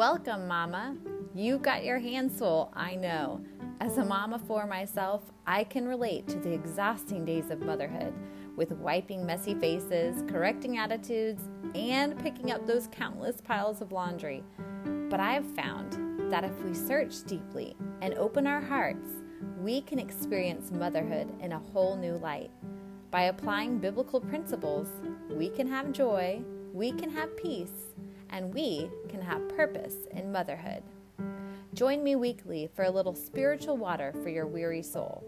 Welcome, Mama. You got your hands full, I know. As a mama for myself, I can relate to the exhausting days of motherhood with wiping messy faces, correcting attitudes, and picking up those countless piles of laundry. But I have found that if we search deeply and open our hearts, we can experience motherhood in a whole new light. By applying biblical principles, we can have joy, we can have peace, and we can have purpose in motherhood. Join me weekly for a little spiritual water for your weary soul.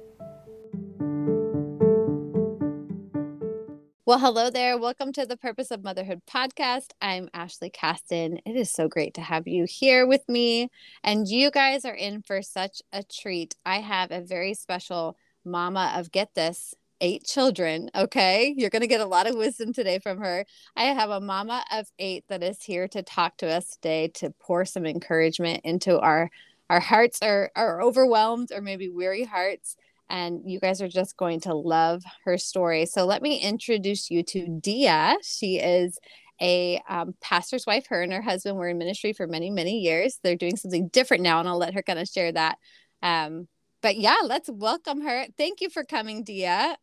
Well, hello there. Welcome to the Purpose of Motherhood podcast. I'm Ashley Caston. It is so great to have you here with me. And you guys are in for such a treat. I have a very special mama of get this eight children. Okay. You're going to get a lot of wisdom today from her. I have a mama of eight that is here to talk to us today to pour some encouragement into our our hearts are, are overwhelmed or maybe weary hearts and you guys are just going to love her story so let me introduce you to Dea she is a um, pastor's wife her and her husband were in ministry for many many years they're doing something different now and i'll let her kind of share that um, but yeah let's welcome her thank you for coming Dea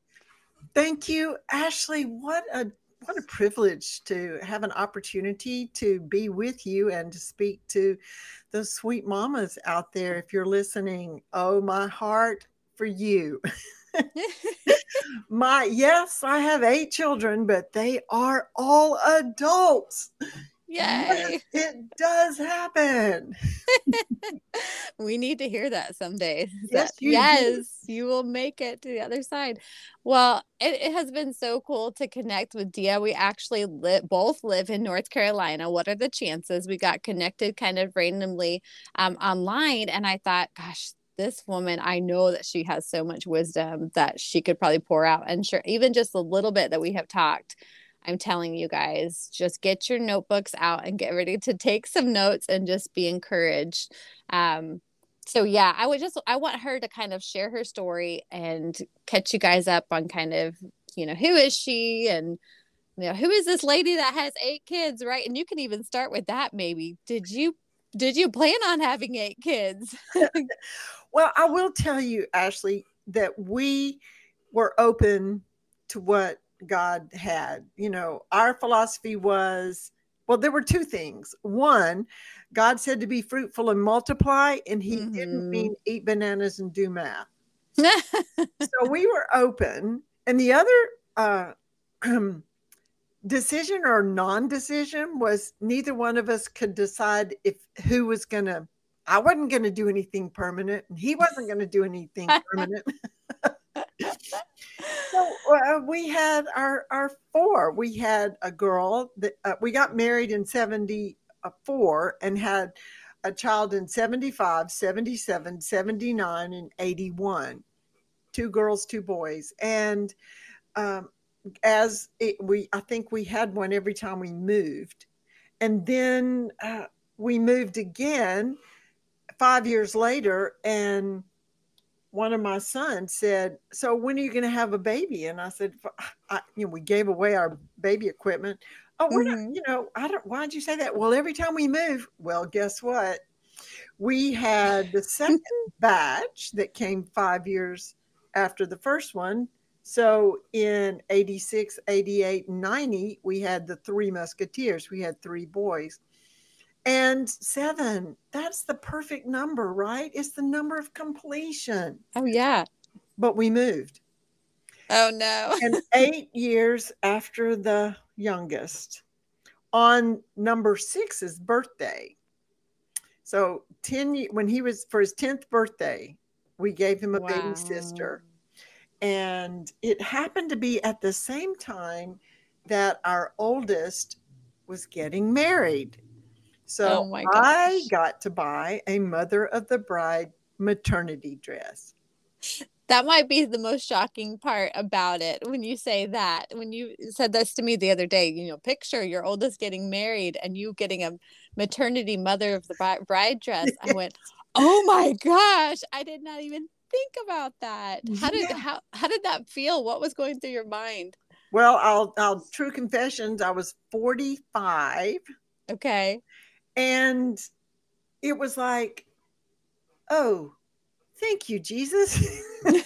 Thank you, Ashley. What a what a privilege to have an opportunity to be with you and to speak to the sweet mamas out there. If you're listening, oh my heart for you. my yes, I have eight children, but they are all adults. Yay. it does happen. we need to hear that someday. Yes, you, yes you will make it to the other side. Well, it, it has been so cool to connect with Dea. We actually live, both live in North Carolina. What are the chances? We got connected kind of randomly um, online. And I thought, gosh, this woman, I know that she has so much wisdom that she could probably pour out. And sure, even just a little bit that we have talked I'm telling you guys, just get your notebooks out and get ready to take some notes and just be encouraged. Um, so yeah, I would just I want her to kind of share her story and catch you guys up on kind of you know who is she and you know who is this lady that has eight kids, right? And you can even start with that maybe. Did you did you plan on having eight kids? well, I will tell you, Ashley, that we were open to what God had. You know, our philosophy was well, there were two things. One, God said to be fruitful and multiply, and He mm-hmm. didn't mean eat bananas and do math. so we were open. And the other uh, decision or non decision was neither one of us could decide if who was going to. I wasn't going to do anything permanent, and he wasn't going to do anything permanent so uh, we had our our four. We had a girl that uh, we got married in 74 and had a child in 75, 77, 79 and 81. Two girls, two boys. And um, as it, we I think we had one every time we moved. And then uh, we moved again 5 years later and one of my sons said, "So when are you going to have a baby?" And I said, I, "You know, we gave away our baby equipment. Oh, we're mm-hmm. not. You know, I don't. Why'd you say that? Well, every time we move, well, guess what? We had the second batch that came five years after the first one. So in 86, 88, 90, we had the three musketeers. We had three boys. And seven, that's the perfect number, right? It's the number of completion. Oh, yeah. But we moved. Oh, no. and eight years after the youngest, on number six's birthday. So 10 when he was for his 10th birthday, we gave him a wow. baby sister. And it happened to be at the same time that our oldest was getting married. Oh so oh I got to buy a mother of the bride maternity dress. That might be the most shocking part about it when you say that. When you said this to me the other day, you know, picture your oldest getting married and you getting a maternity mother of the bride dress. I went, "Oh my gosh, I did not even think about that." How did yeah. how how did that feel? What was going through your mind? Well, I'll I'll true confessions, I was 45. Okay. And it was like, oh, thank you, Jesus.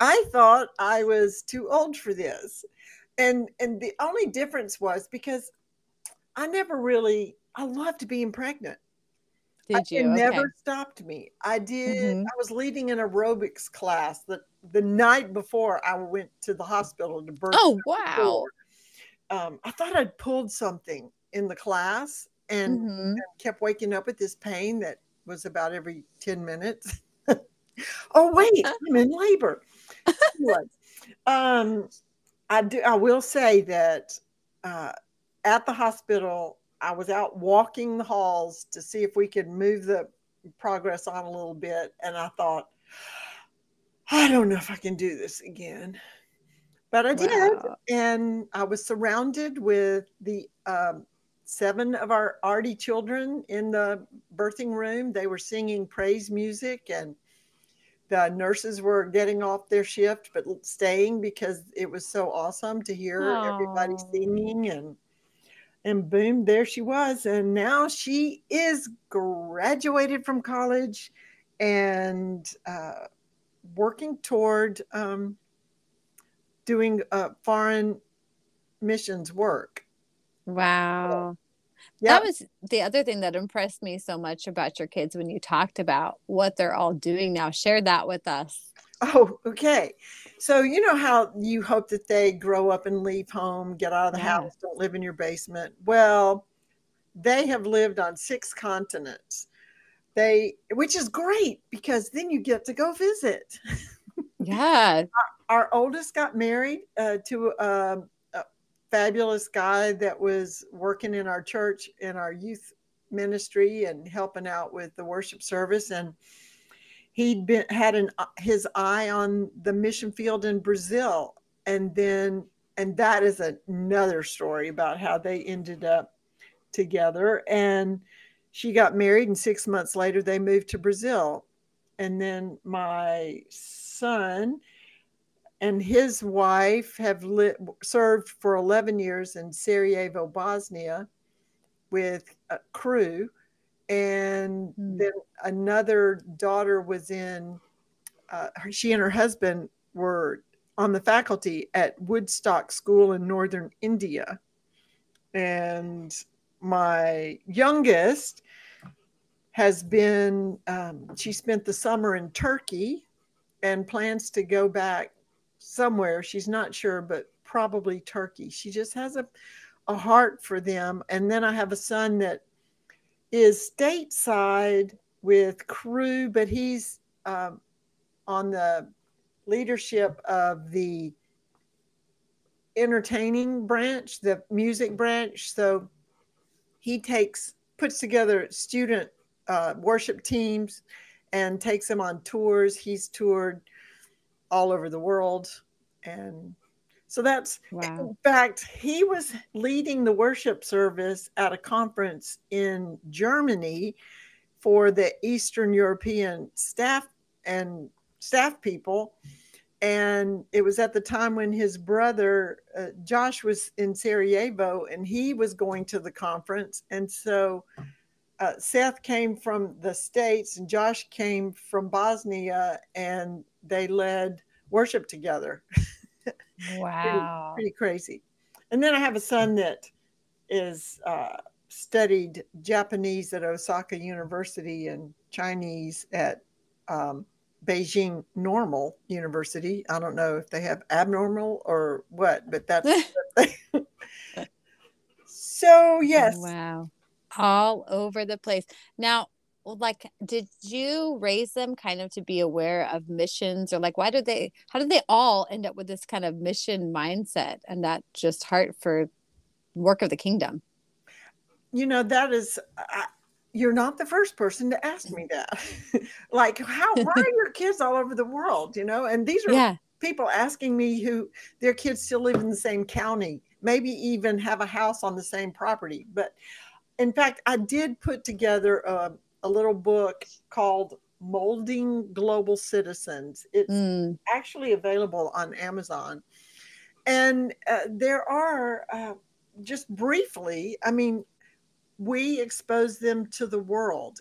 I thought I was too old for this. And and the only difference was because I never really I loved being pregnant. Did you? It Okay. never stopped me. I did Mhm. I was leading an aerobics class that the night before I went to the hospital to birth. Oh, wow. Um, I thought I'd pulled something in the class and Mhm. kept waking up with this pain that was about every 10 minutes. oh, wait, I'm in labor. Anyway, um, I do I will say that uh, at the hospital, I was out walking the halls to see if we could move the progress on a little bit. And I thought, I don't know if I can do this again. But I did Wow. and I was surrounded with the um, seven of our Artie children in the birthing room. They were singing praise music, and the nurses were getting off their shift but staying because it was so awesome to hear everybody singing and and boom there she was and now she is graduated from college and uh, working toward um, doing uh, foreign missions work. Wow. That was the other thing that impressed me so much about your kids when you talked about what they're all doing now. Share that with us. Oh, okay. So you know how you hope that they grow up and leave home, get out of the Yeah. house, don't live in your basement. Well, they have lived on six continents. They, which is great because then you get to go visit. Yeah. Our oldest got married uh, to a, a fabulous guy that was working in our church in our youth ministry and helping out with the worship service. And he'd been had an his eye on the mission field in Brazil. And then and that is another story about how they ended up together. And she got married and 6 months later they moved to Brazil. And then my son and his wife have lit, served for 11 years in Sarajevo, Bosnia with a crew and Hmm. then another daughter was in uh, she and her husband were on the faculty at woodstock school in northern india and my youngest has been um, she spent the summer in turkey and plans to go back somewhere she's not sure but probably turkey she just has a, a heart for them and then i have a son that is stateside with crew, but he's um, on the leadership of the entertaining branch, the music branch. So he takes, puts together student uh, worship teams and takes them on tours. He's toured all over the world. And so that's Wow. in fact, he was leading the worship service at a conference in Germany for the Eastern European staff and staff people. And it was at the time when his brother uh, Josh was in Sarajevo and he was going to the conference. And so uh, Seth came from the States and Josh came from Bosnia and they led worship together Wow. pretty crazy. And then I have a son that is uh, studied Japanese at Osaka University and Chinese at um, Beijing Normal University. I don't know if they have abnormal or what, but that's. so yes, Wow. All over the place. Now, like, did you raise them kind of to be aware of missions or like, why did they, how did they all end up with this kind of mission mindset and that just heart for work of the kingdom? you know that is. I, you're not the first person to ask me that. like, how? Why are your kids all over the world? You know, and these are Yeah. people asking me who their kids still live in the same county, maybe even have a house on the same property. But in fact, I did put together a, a little book called Molding Global Citizens. It's Mm, actually available on Amazon. And uh, there are, uh, just briefly, I mean, we expose them to the world.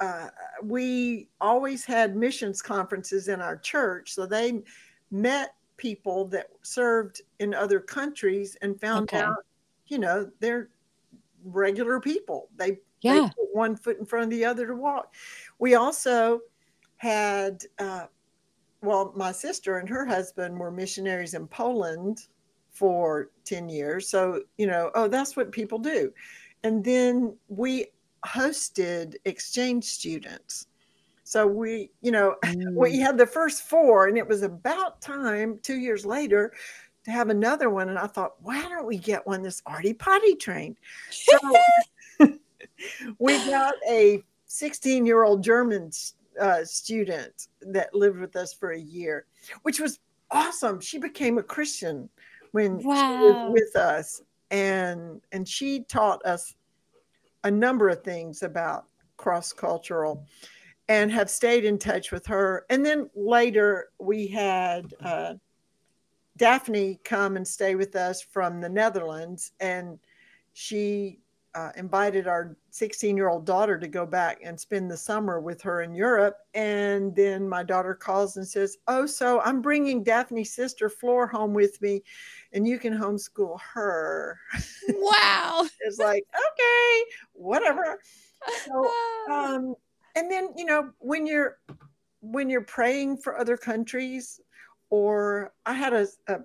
Uh, we always had missions conferences in our church, so they met people that served in other countries and found okay. out, you know, they're regular people. They, yeah. one foot in front of the other to walk. We also had, uh, well, my sister and her husband were missionaries in Poland for 10 years. So, you know, oh, that's what people do. And then we hosted exchange students. So we, you know, mm. we had the first four, and it was about time two years later to have another one. And I thought, why don't we get one that's already potty trained? So we got a 16 year old German uh, student that lived with us for a year, which was awesome. She became a Christian when wow. she was with us, and and she taught us a number of things about cross cultural, and have stayed in touch with her. And then later we had. Uh, Daphne come and stay with us from the Netherlands, and she uh, invited our 16 year old daughter to go back and spend the summer with her in Europe. And then my daughter calls and says, Oh, so I'm bringing Daphne's sister Floor home with me, and you can homeschool her. Wow. it's like, okay, whatever. So, um, and then, you know, when you're, when you're praying for other countries, or I had a, a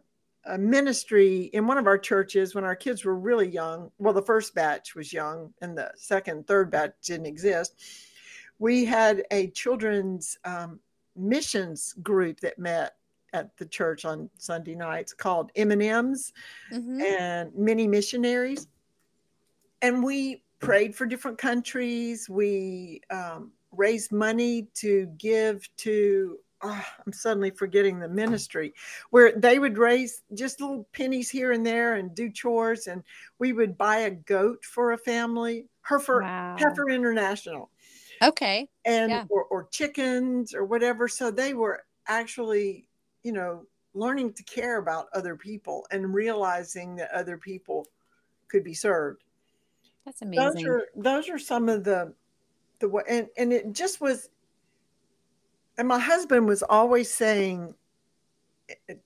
a ministry in one of our churches when our kids were really young. Well, the first batch was young, and the second, third batch didn't exist. We had a children's um, missions group that met at the church on Sunday nights called M&Ms mm-hmm. and mini missionaries. And we prayed for different countries. We um, raised money to give to oh, I'm suddenly forgetting the ministry where they would raise just little pennies here and there and do chores, and we would buy a goat for a family, Heifer wow. Heifer International. Okay. And yeah. or, or chickens or whatever. So they were actually, you know, learning to care about other people and realizing that other people could be served. That's amazing. Those are those are some of the the and and it just was and my husband was always saying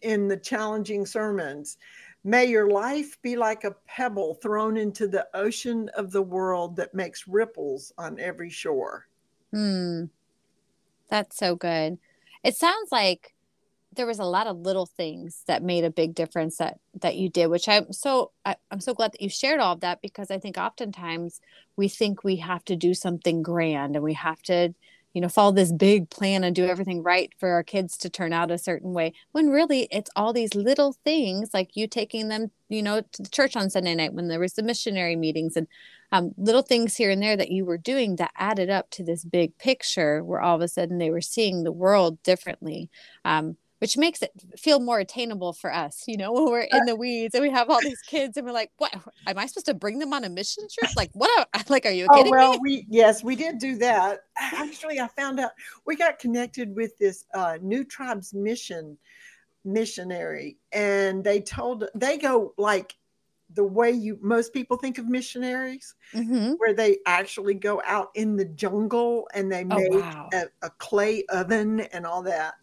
in the challenging sermons, may your life be like a pebble thrown into the ocean of the world that makes ripples on every shore. Hmm. That's so good. It sounds like there was a lot of little things that made a big difference that that you did which i'm so I, i'm so glad that you shared all of that because i think oftentimes we think we have to do something grand and we have to you know follow this big plan and do everything right for our kids to turn out a certain way when really it's all these little things like you taking them you know to the church on sunday night when there was the missionary meetings and um, little things here and there that you were doing that added up to this big picture where all of a sudden they were seeing the world differently. Um, which makes it feel more attainable for us, you know, when we're in the weeds and we have all these kids and we're like, what am I supposed to bring them on a mission trip? Like, what? like, are you oh, kidding well, me? We, yes, we did do that. Actually, I found out we got connected with this uh, New Tribes Mission missionary, and they told they go like the way you most people think of missionaries, mm-hmm. where they actually go out in the jungle and they oh, make wow. a, a, clay oven and all that.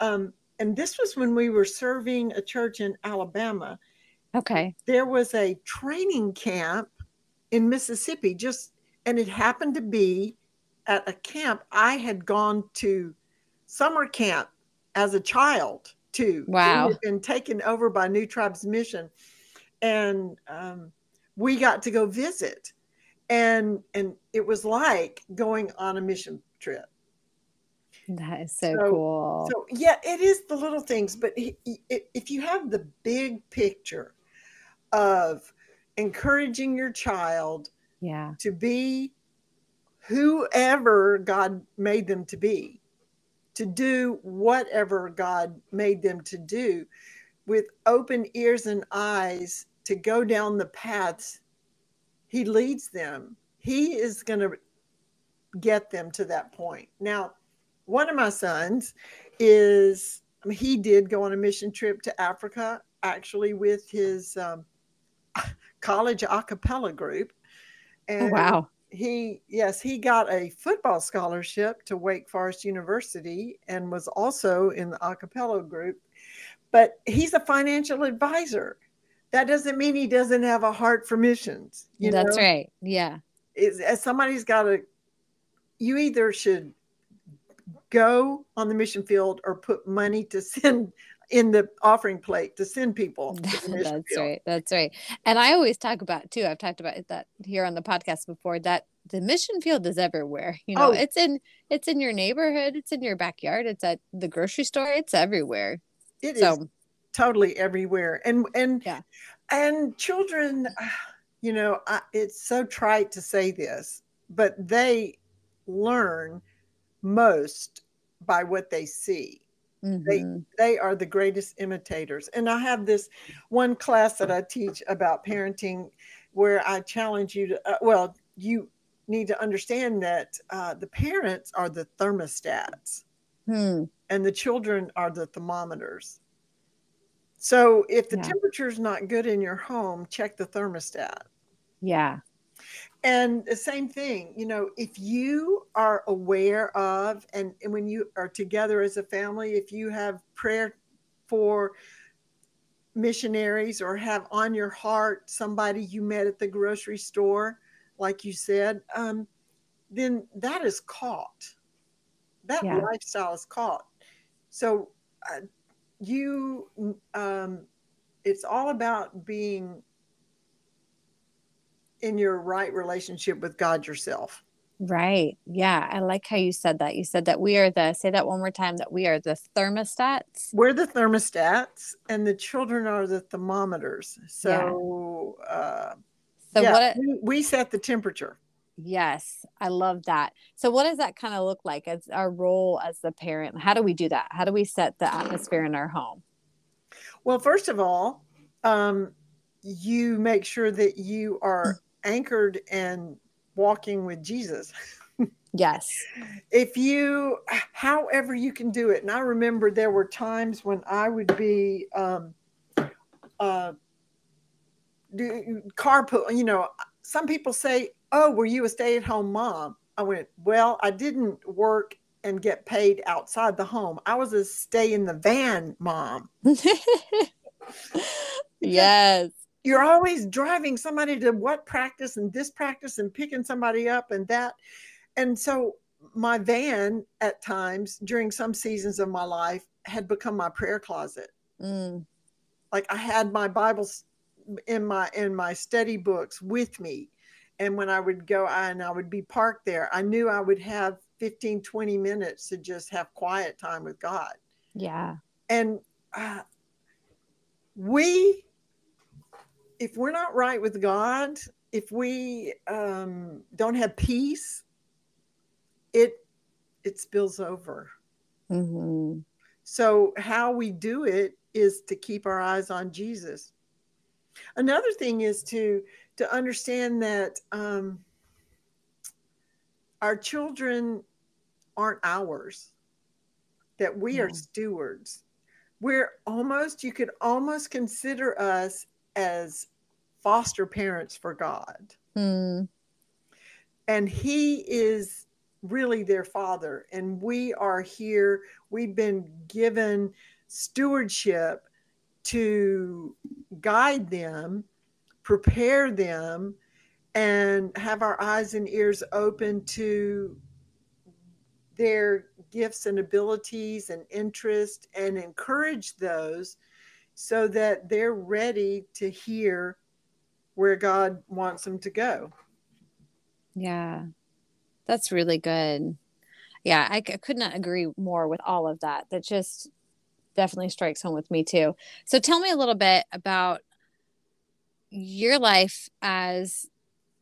Um, and this was when we were serving a church in Alabama. Okay. There was a training camp in Mississippi, just and it happened to be at a camp I had gone to summer camp as a child too. Wow. It had been taken over by New Tribes Mission. And um, we got to go visit. And and it was like going on a mission trip. That is so, so, cool. So yeah, it is the little things, but if you have the big picture of encouraging your child yeah to be whoever God made them to be, to do whatever God made them to do with open ears and eyes to go down the paths he leads them. He is going to get them to that point. Now, one of my sons is I mean, he did go on a mission trip to Africa actually with his um, college a cappella group And oh, wow. He, yes, he got a football scholarship to Wake Forest University and was also in the acapella group. But he's a financial advisor. That doesn't mean he doesn't have a heart for missions. You That's know? right. Yeah. Is somebody's got to, you either should go on the mission field or put money to send in the offering plate to send people. To That's field. right. That's right. And I always talk about too. I've talked about that here on the podcast before. That the mission field is everywhere. You know, oh. it's in it's in your neighborhood. It's in your backyard. It's at the grocery store. It's everywhere. It so, is totally everywhere. And and yeah. and children, you know, I, it's so trite to say this, but they learn most by what they see Mm-hmm. They they are the greatest imitators. And I have this one class that I teach about parenting where I challenge you to uh, well, you need to understand that uh, the parents are the thermostats hmm. and the children are the thermometers. So if the yeah. temperature is not good in your home, check the thermostat. Yeah. And the same thing, you know, if you are aware of, and, and when you are together as a family, if you have prayer for missionaries or have on your heart somebody you met at the grocery store, like you said, um, then that is caught. That yeah. lifestyle is caught. So uh, you, um, it's all about being in your right relationship with God yourself. Right. Yeah. I like how you said that. You said that we are the, say that one more time, that we are the thermostats. We're the thermostats and the children are the thermometers. So, yeah. uh, so yeah, what, we, we set the temperature. Yes, I love that. So, what does that kind of look like as our role as the parent? How do we do that? How do we set the atmosphere in our home? Well, first of all, um, you make sure that you are anchored and walking with Jesus. yes. If you, however you can do it. And I remember there were times when I would be, um, uh, do, carpool, you know, some people say, Oh, were you a stay at home mom? I went, Well, I didn't work and get paid outside the home. I was a stay in the van mom. yes you're always driving somebody to what practice and this practice and picking somebody up and that. And so my van at times during some seasons of my life had become my prayer closet. Mm. Like I had my Bibles in my in my study books with me. And when I would go and I would be parked there, I knew I would have 15, 20 minutes to just have quiet time with God. Yeah. And uh, we if we're not right with God, if we um, don't have peace, it it spills over. Mm-hmm. So how we do it is to keep our eyes on Jesus. Another thing is to to understand that um, our children aren't ours; that we yeah. are stewards. We're almost you could almost consider us as foster parents for God. Mm. And He is really their father. And we are here, we've been given stewardship to guide them, prepare them, and have our eyes and ears open to their gifts and abilities and interest and encourage those so that they're ready to hear where God wants them to go. Yeah, that's really good. Yeah, I, I could not agree more with all of that. That just definitely strikes home with me too. So tell me a little bit about your life as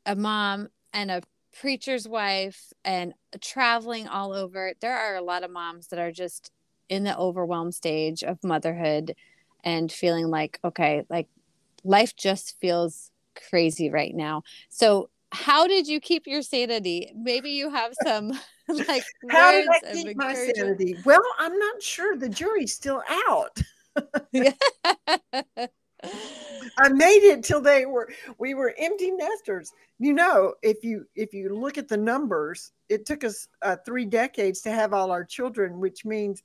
a mom and a preacher's wife and traveling all over. There are a lot of moms that are just in the overwhelmed stage of motherhood and feeling like okay like life just feels crazy right now. So how did you keep your sanity? Maybe you have some like how did i keep my sanity? Well i'm not sure. The jury's still out. I made it till they were we were empty nesters. You know, if you if you look at the numbers, it took us uh, three decades to have all our children, which means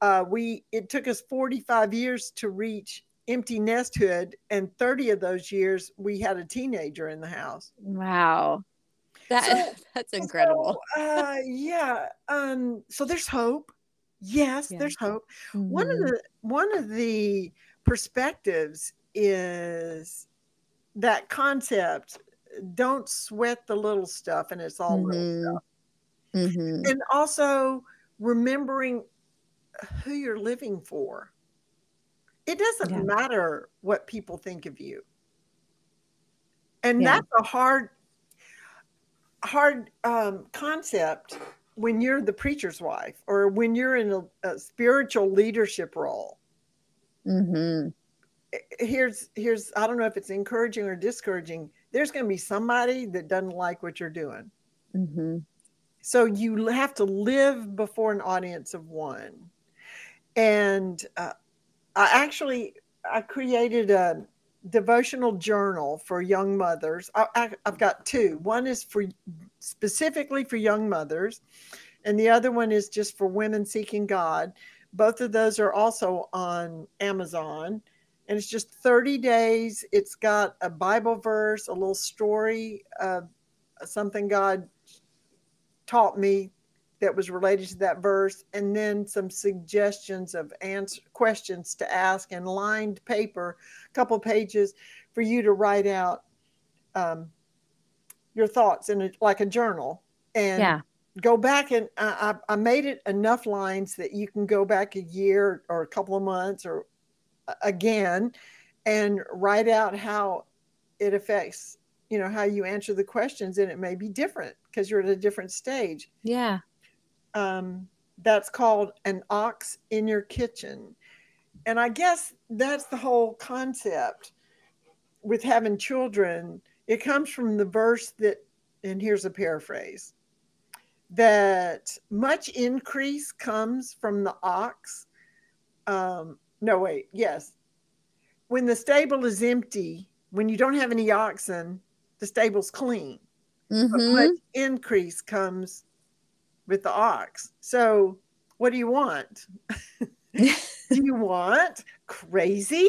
uh, we it took us 45 years to reach empty nesthood, and 30 of those years we had a teenager in the house. Wow. That, so, that's incredible. So, uh, yeah. Um, so there's hope. Yes, yeah. there's hope. Mm-hmm. One of mm-hmm. the one of the perspectives is that concept don't sweat the little stuff and it's all mm-hmm. little stuff. Mm-hmm. And also remembering who you're living for. It doesn't yeah. matter what people think of you. And yeah. that's a hard, hard um, concept when you're the preacher's wife or when you're in a, a spiritual leadership role. Mm-hmm. Here's here's I don't know if it's encouraging or discouraging. There's going to be somebody that doesn't like what you're doing. Mm-hmm. So you have to live before an audience of one. And uh, I actually I created a devotional journal for young mothers. I, have got two. One is for specifically for young mothers, and the other one is just for women seeking God. Both of those are also on Amazon. And it's just 30 days. It's got a Bible verse, a little story of something God taught me that was related to that verse, and then some suggestions of answer questions to ask and lined paper, a couple pages for you to write out um, your thoughts in a, like a journal. And yeah. go back and I, I made it enough lines that you can go back a year or a couple of months or again and write out how it affects you know how you answer the questions and it may be different because you're at a different stage. Yeah um, that's called an ox in your kitchen. And I guess that's the whole concept with having children. It comes from the verse that, and here's a paraphrase that much increase comes from the ox. Um, no, wait, yes. When the stable is empty, when you don't have any oxen, the stable's clean. Mm-hmm. But much increase comes with the ox. So, what do you want? do you want crazy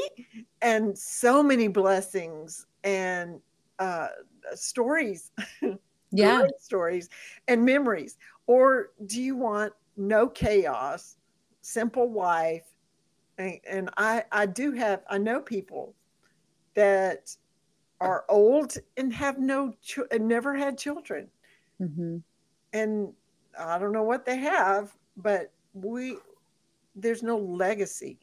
and so many blessings and uh, stories? Yeah, stories and memories. Or do you want no chaos, simple wife? And, and I, I do have, I know people that are old and have no, and never had children. Mm-hmm. And I don't know what they have, but we there's no legacy.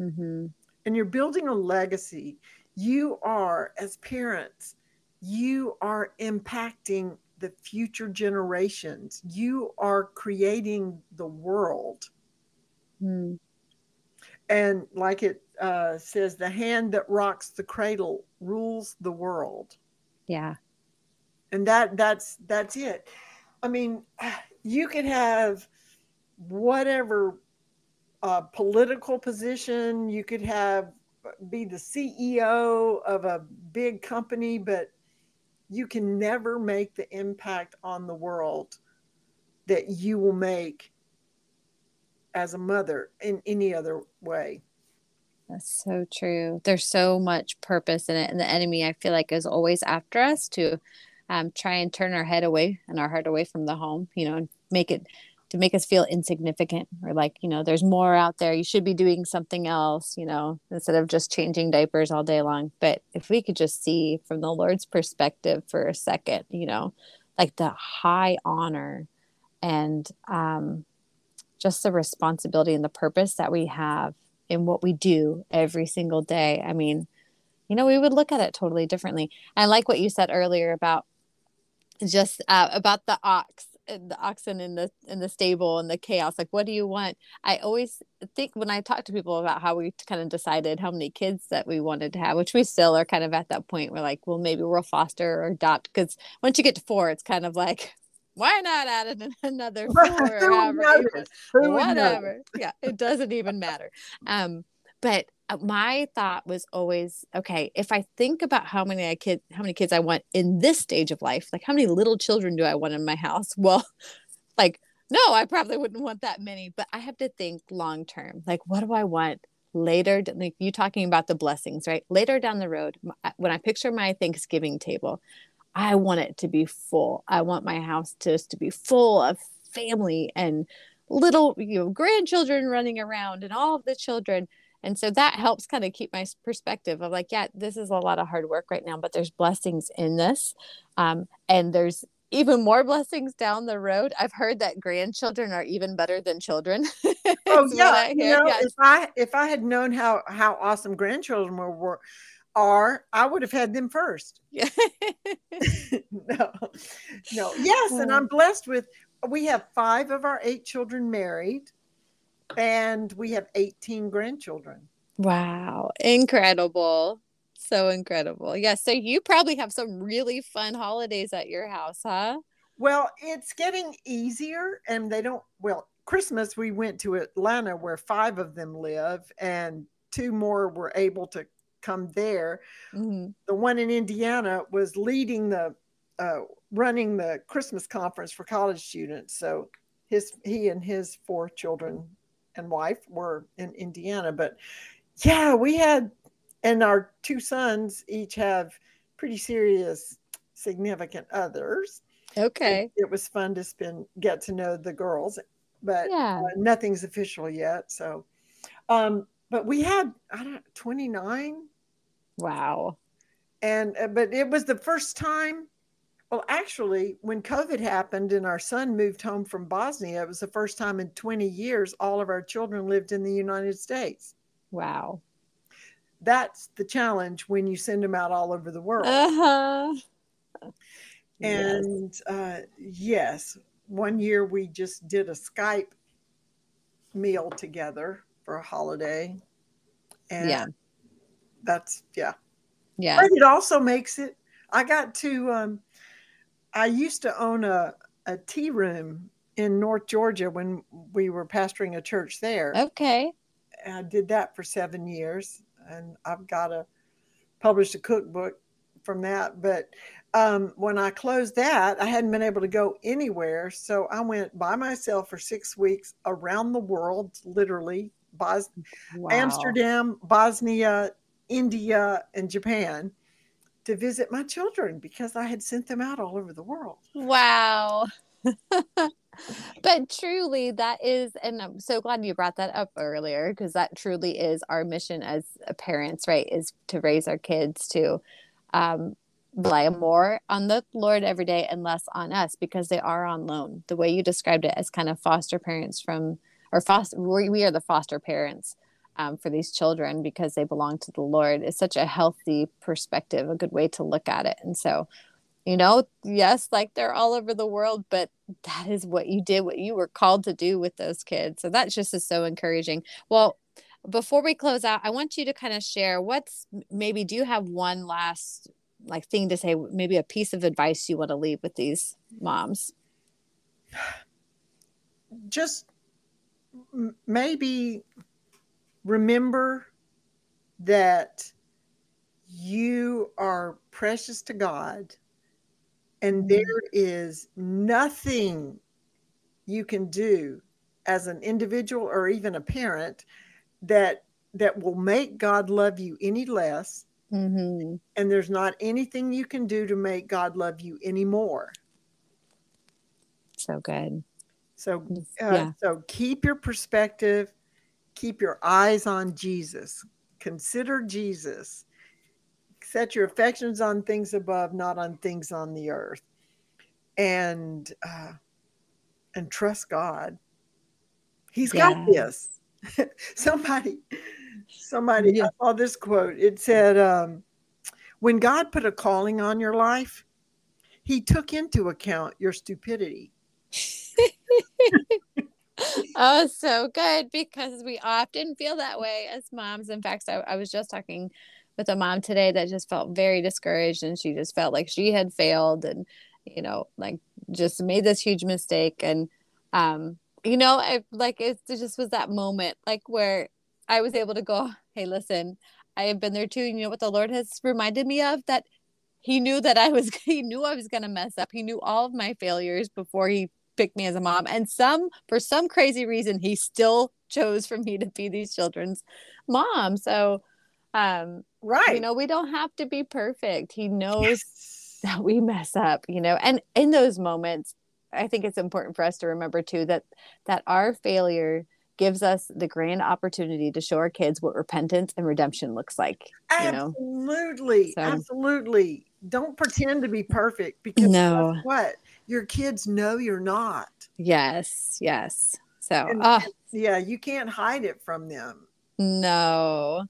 Mm-hmm. And you're building a legacy. You are, as parents, you are impacting the future generations. You are creating the world. Mm. And like it uh, says, the hand that rocks the cradle rules the world. Yeah. And that that's that's it. I mean, you could have whatever uh, political position, you could have be the CEO of a big company, but you can never make the impact on the world that you will make as a mother in any other way. That's so true. There's so much purpose in it. And the enemy, I feel like, is always after us to um, try and turn our head away and our heart away from the home, you know, and make it to make us feel insignificant or like, you know, there's more out there. You should be doing something else, you know, instead of just changing diapers all day long. But if we could just see from the Lord's perspective for a second, you know, like the high honor and um, just the responsibility and the purpose that we have in what we do every single day. I mean, you know, we would look at it totally differently. I like what you said earlier about just uh, about the ox uh, the oxen in the in the stable and the chaos like what do you want? I always think when i talk to people about how we kind of decided how many kids that we wanted to have which we still are kind of at that point we're like well maybe we'll foster or adopt because once you get to four it's kind of like why not add another four or whatever. Yeah it doesn't even matter. Um but my thought was always okay if i think about how many I how many kids i want in this stage of life like how many little children do i want in my house? Well like no i probably wouldn't want that many but i have to think long term. Like what do i want later like you talking about the blessings right? Later down the road uh, when i picture my thanksgiving table i want it to be full. I want my house just to be full of family and little you know grandchildren running around and all of the children and so that helps kind of keep my perspective of like yeah this is a lot of hard work right now but there's blessings in this um, and there's even more blessings down the road i've heard that grandchildren are even better than children oh yeah, you know, yeah. if i if i had known how how awesome grandchildren were, were are I would have had them first. Yeah. no, no, yes, and I'm blessed with we have five of our eight children married, and we have 18 grandchildren. Wow, incredible. So incredible. Yeah. So you probably have some really fun holidays at your house, huh? Well, it's getting easier, and they don't, well, Christmas, we went to Atlanta where five of them live, and two more were able to come there. Mm-hmm. The one in Indiana was leading the uh, running the Christmas conference for college students. So his he and his four children and wife were in Indiana. But yeah, we had and our two sons each have pretty serious significant others. Okay. It, it was fun to spend get to know the girls, but yeah. uh, nothing's official yet. So um but we had I don't 29 Wow. And uh, but it was the first time well, actually, when COVID happened and our son moved home from Bosnia, it was the first time in 20 years all of our children lived in the United States. Wow. That's the challenge when you send them out all over the world. Uh-huh. And yes. Uh, yes, one year we just did a Skype meal together for a holiday. And yeah. that's, yeah. Yeah. But it also makes it, I got to, um, I used to own a, a tea room in North Georgia when we were pastoring a church there. Okay. I did that for seven years, and I've got a published a cookbook from that. But um, when I closed that, I hadn't been able to go anywhere, so I went by myself for six weeks around the world, literally Bos- wow. Amsterdam, Bosnia, India, and Japan to visit my children because I had sent them out all over the world. Wow. but truly, that is, and I'm so glad you brought that up earlier because that truly is our mission as parents, right? Is to raise our kids to um, rely more on the Lord every day and less on us because they are on loan. The way you described it as kind of foster parents from, or foster, we are the foster parents um, for these children because they belong to the Lord is such a healthy perspective, a good way to look at it. And so, you know, yes, like they're all over the world, but that is what you did, what you were called to do with those kids. So that just is so encouraging. Well, before we close out, I want you to kind of share what's maybe do you have one last like thing to say, maybe a piece of advice you want to leave with these moms? Just maybe remember that you are precious to God and mm-hmm. there is nothing you can do as an individual or even a parent that that will make God love you any less. Mm-hmm. And there's not anything you can do to make God love you anymore. So good. So, uh, yeah. so keep your perspective keep your eyes on Jesus. Consider Jesus. Set your affections on things above, not on things on the earth. And uh, and trust God. He's yeah. got this. somebody, somebody, yeah. I saw this quote. It said, um, when God put a calling on your life, he took into account your stupidity. oh, so good because we often feel that way as moms. In fact, I, I was just talking with a mom today that just felt very discouraged and she just felt like she had failed and, you know, like just made this huge mistake. And, um, you know, I, like it, it just was that moment, like where I was able to go, hey, listen, I have been there too. And You know what the Lord has reminded me of? That He knew that I was, He knew I was going to mess up. He knew all of my failures before He picked me as a mom. And some, for some crazy reason, He still chose for me to be these children's mom. So, um, right. You know, we don't have to be perfect. He knows yes. that we mess up, you know, and in those moments, I think it's important for us to remember too that that our failure gives us the grand opportunity to show our kids what repentance and redemption looks like. Absolutely. So, absolutely. Don't pretend to be perfect because no. what? Your kids know you're not. Yes. Yes. So, and, uh, yeah, you can't hide it from them. No.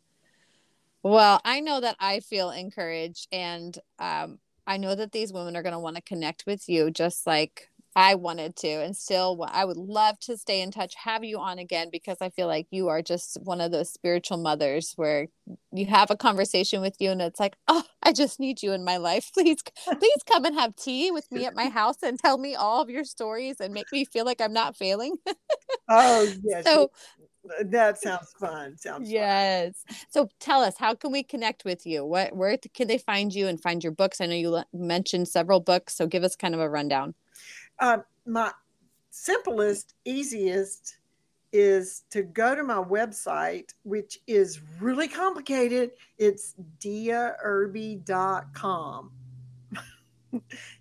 Well, I know that I feel encouraged and um, I know that these women are going to want to connect with you just like I wanted to, and still, I would love to stay in touch, have you on again, because I feel like you are just one of those spiritual mothers where you have a conversation with you, and it's like, oh, I just need you in my life. Please, please come and have tea with me at my house and tell me all of your stories and make me feel like I'm not failing. oh, yes. So, uh, that sounds fun. Sounds yes. Fun. So tell us, how can we connect with you? What, where can they find you and find your books? I know you mentioned several books, so give us kind of a rundown. Uh, my simplest, easiest is to go to my website, which is really complicated. It's deairby.com.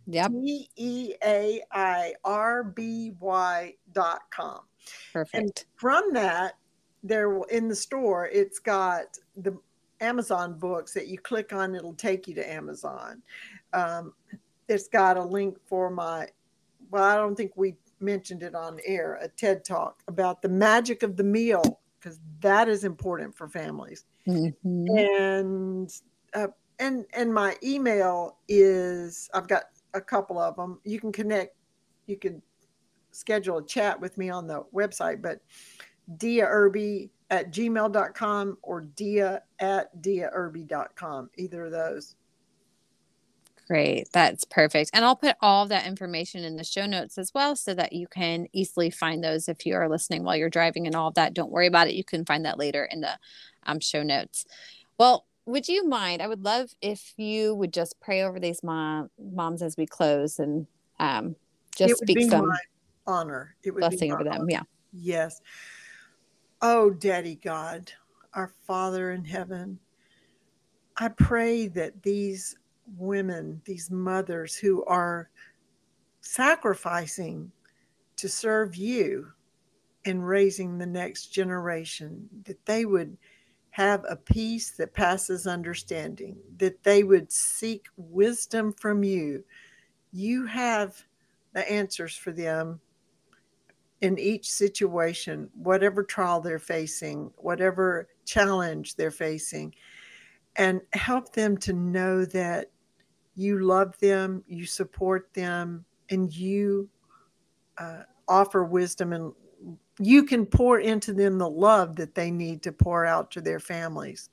Yep. D E A I R B Y dot com. Perfect. And from that, there in the store, it's got the Amazon books that you click on, it'll take you to Amazon. Um, it's got a link for my well, I don't think we mentioned it on air, a TED talk about the magic of the meal, because that is important for families. Mm-hmm. And uh, and and my email is I've got a couple of them. You can connect, you can schedule a chat with me on the website, but Dea Irby at gmail.com or dea at deairby.com, either of those. Great. That's perfect. And I'll put all that information in the show notes as well so that you can easily find those if you are listening while you're driving and all of that. Don't worry about it. You can find that later in the um, show notes. Well, would you mind? I would love if you would just pray over these mom, moms as we close and um, just speak some honor. It would blessing over them. Honor. Yeah. Yes. Oh, Daddy God, our Father in heaven, I pray that these women, these mothers who are sacrificing to serve you in raising the next generation, that they would have a peace that passes understanding, that they would seek wisdom from you. You have the answers for them in each situation, whatever trial they're facing, whatever challenge they're facing, and help them to know that you love them, you support them, and you uh, offer wisdom and you can pour into them the love that they need to pour out to their families.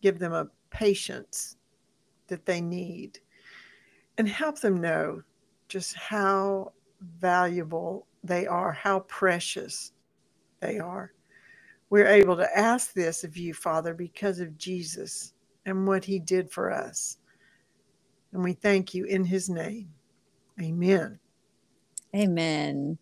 Give them a patience that they need and help them know just how valuable they are, how precious they are. We're able to ask this of you, Father, because of Jesus and what he did for us. And we thank you in his name. Amen. Amen.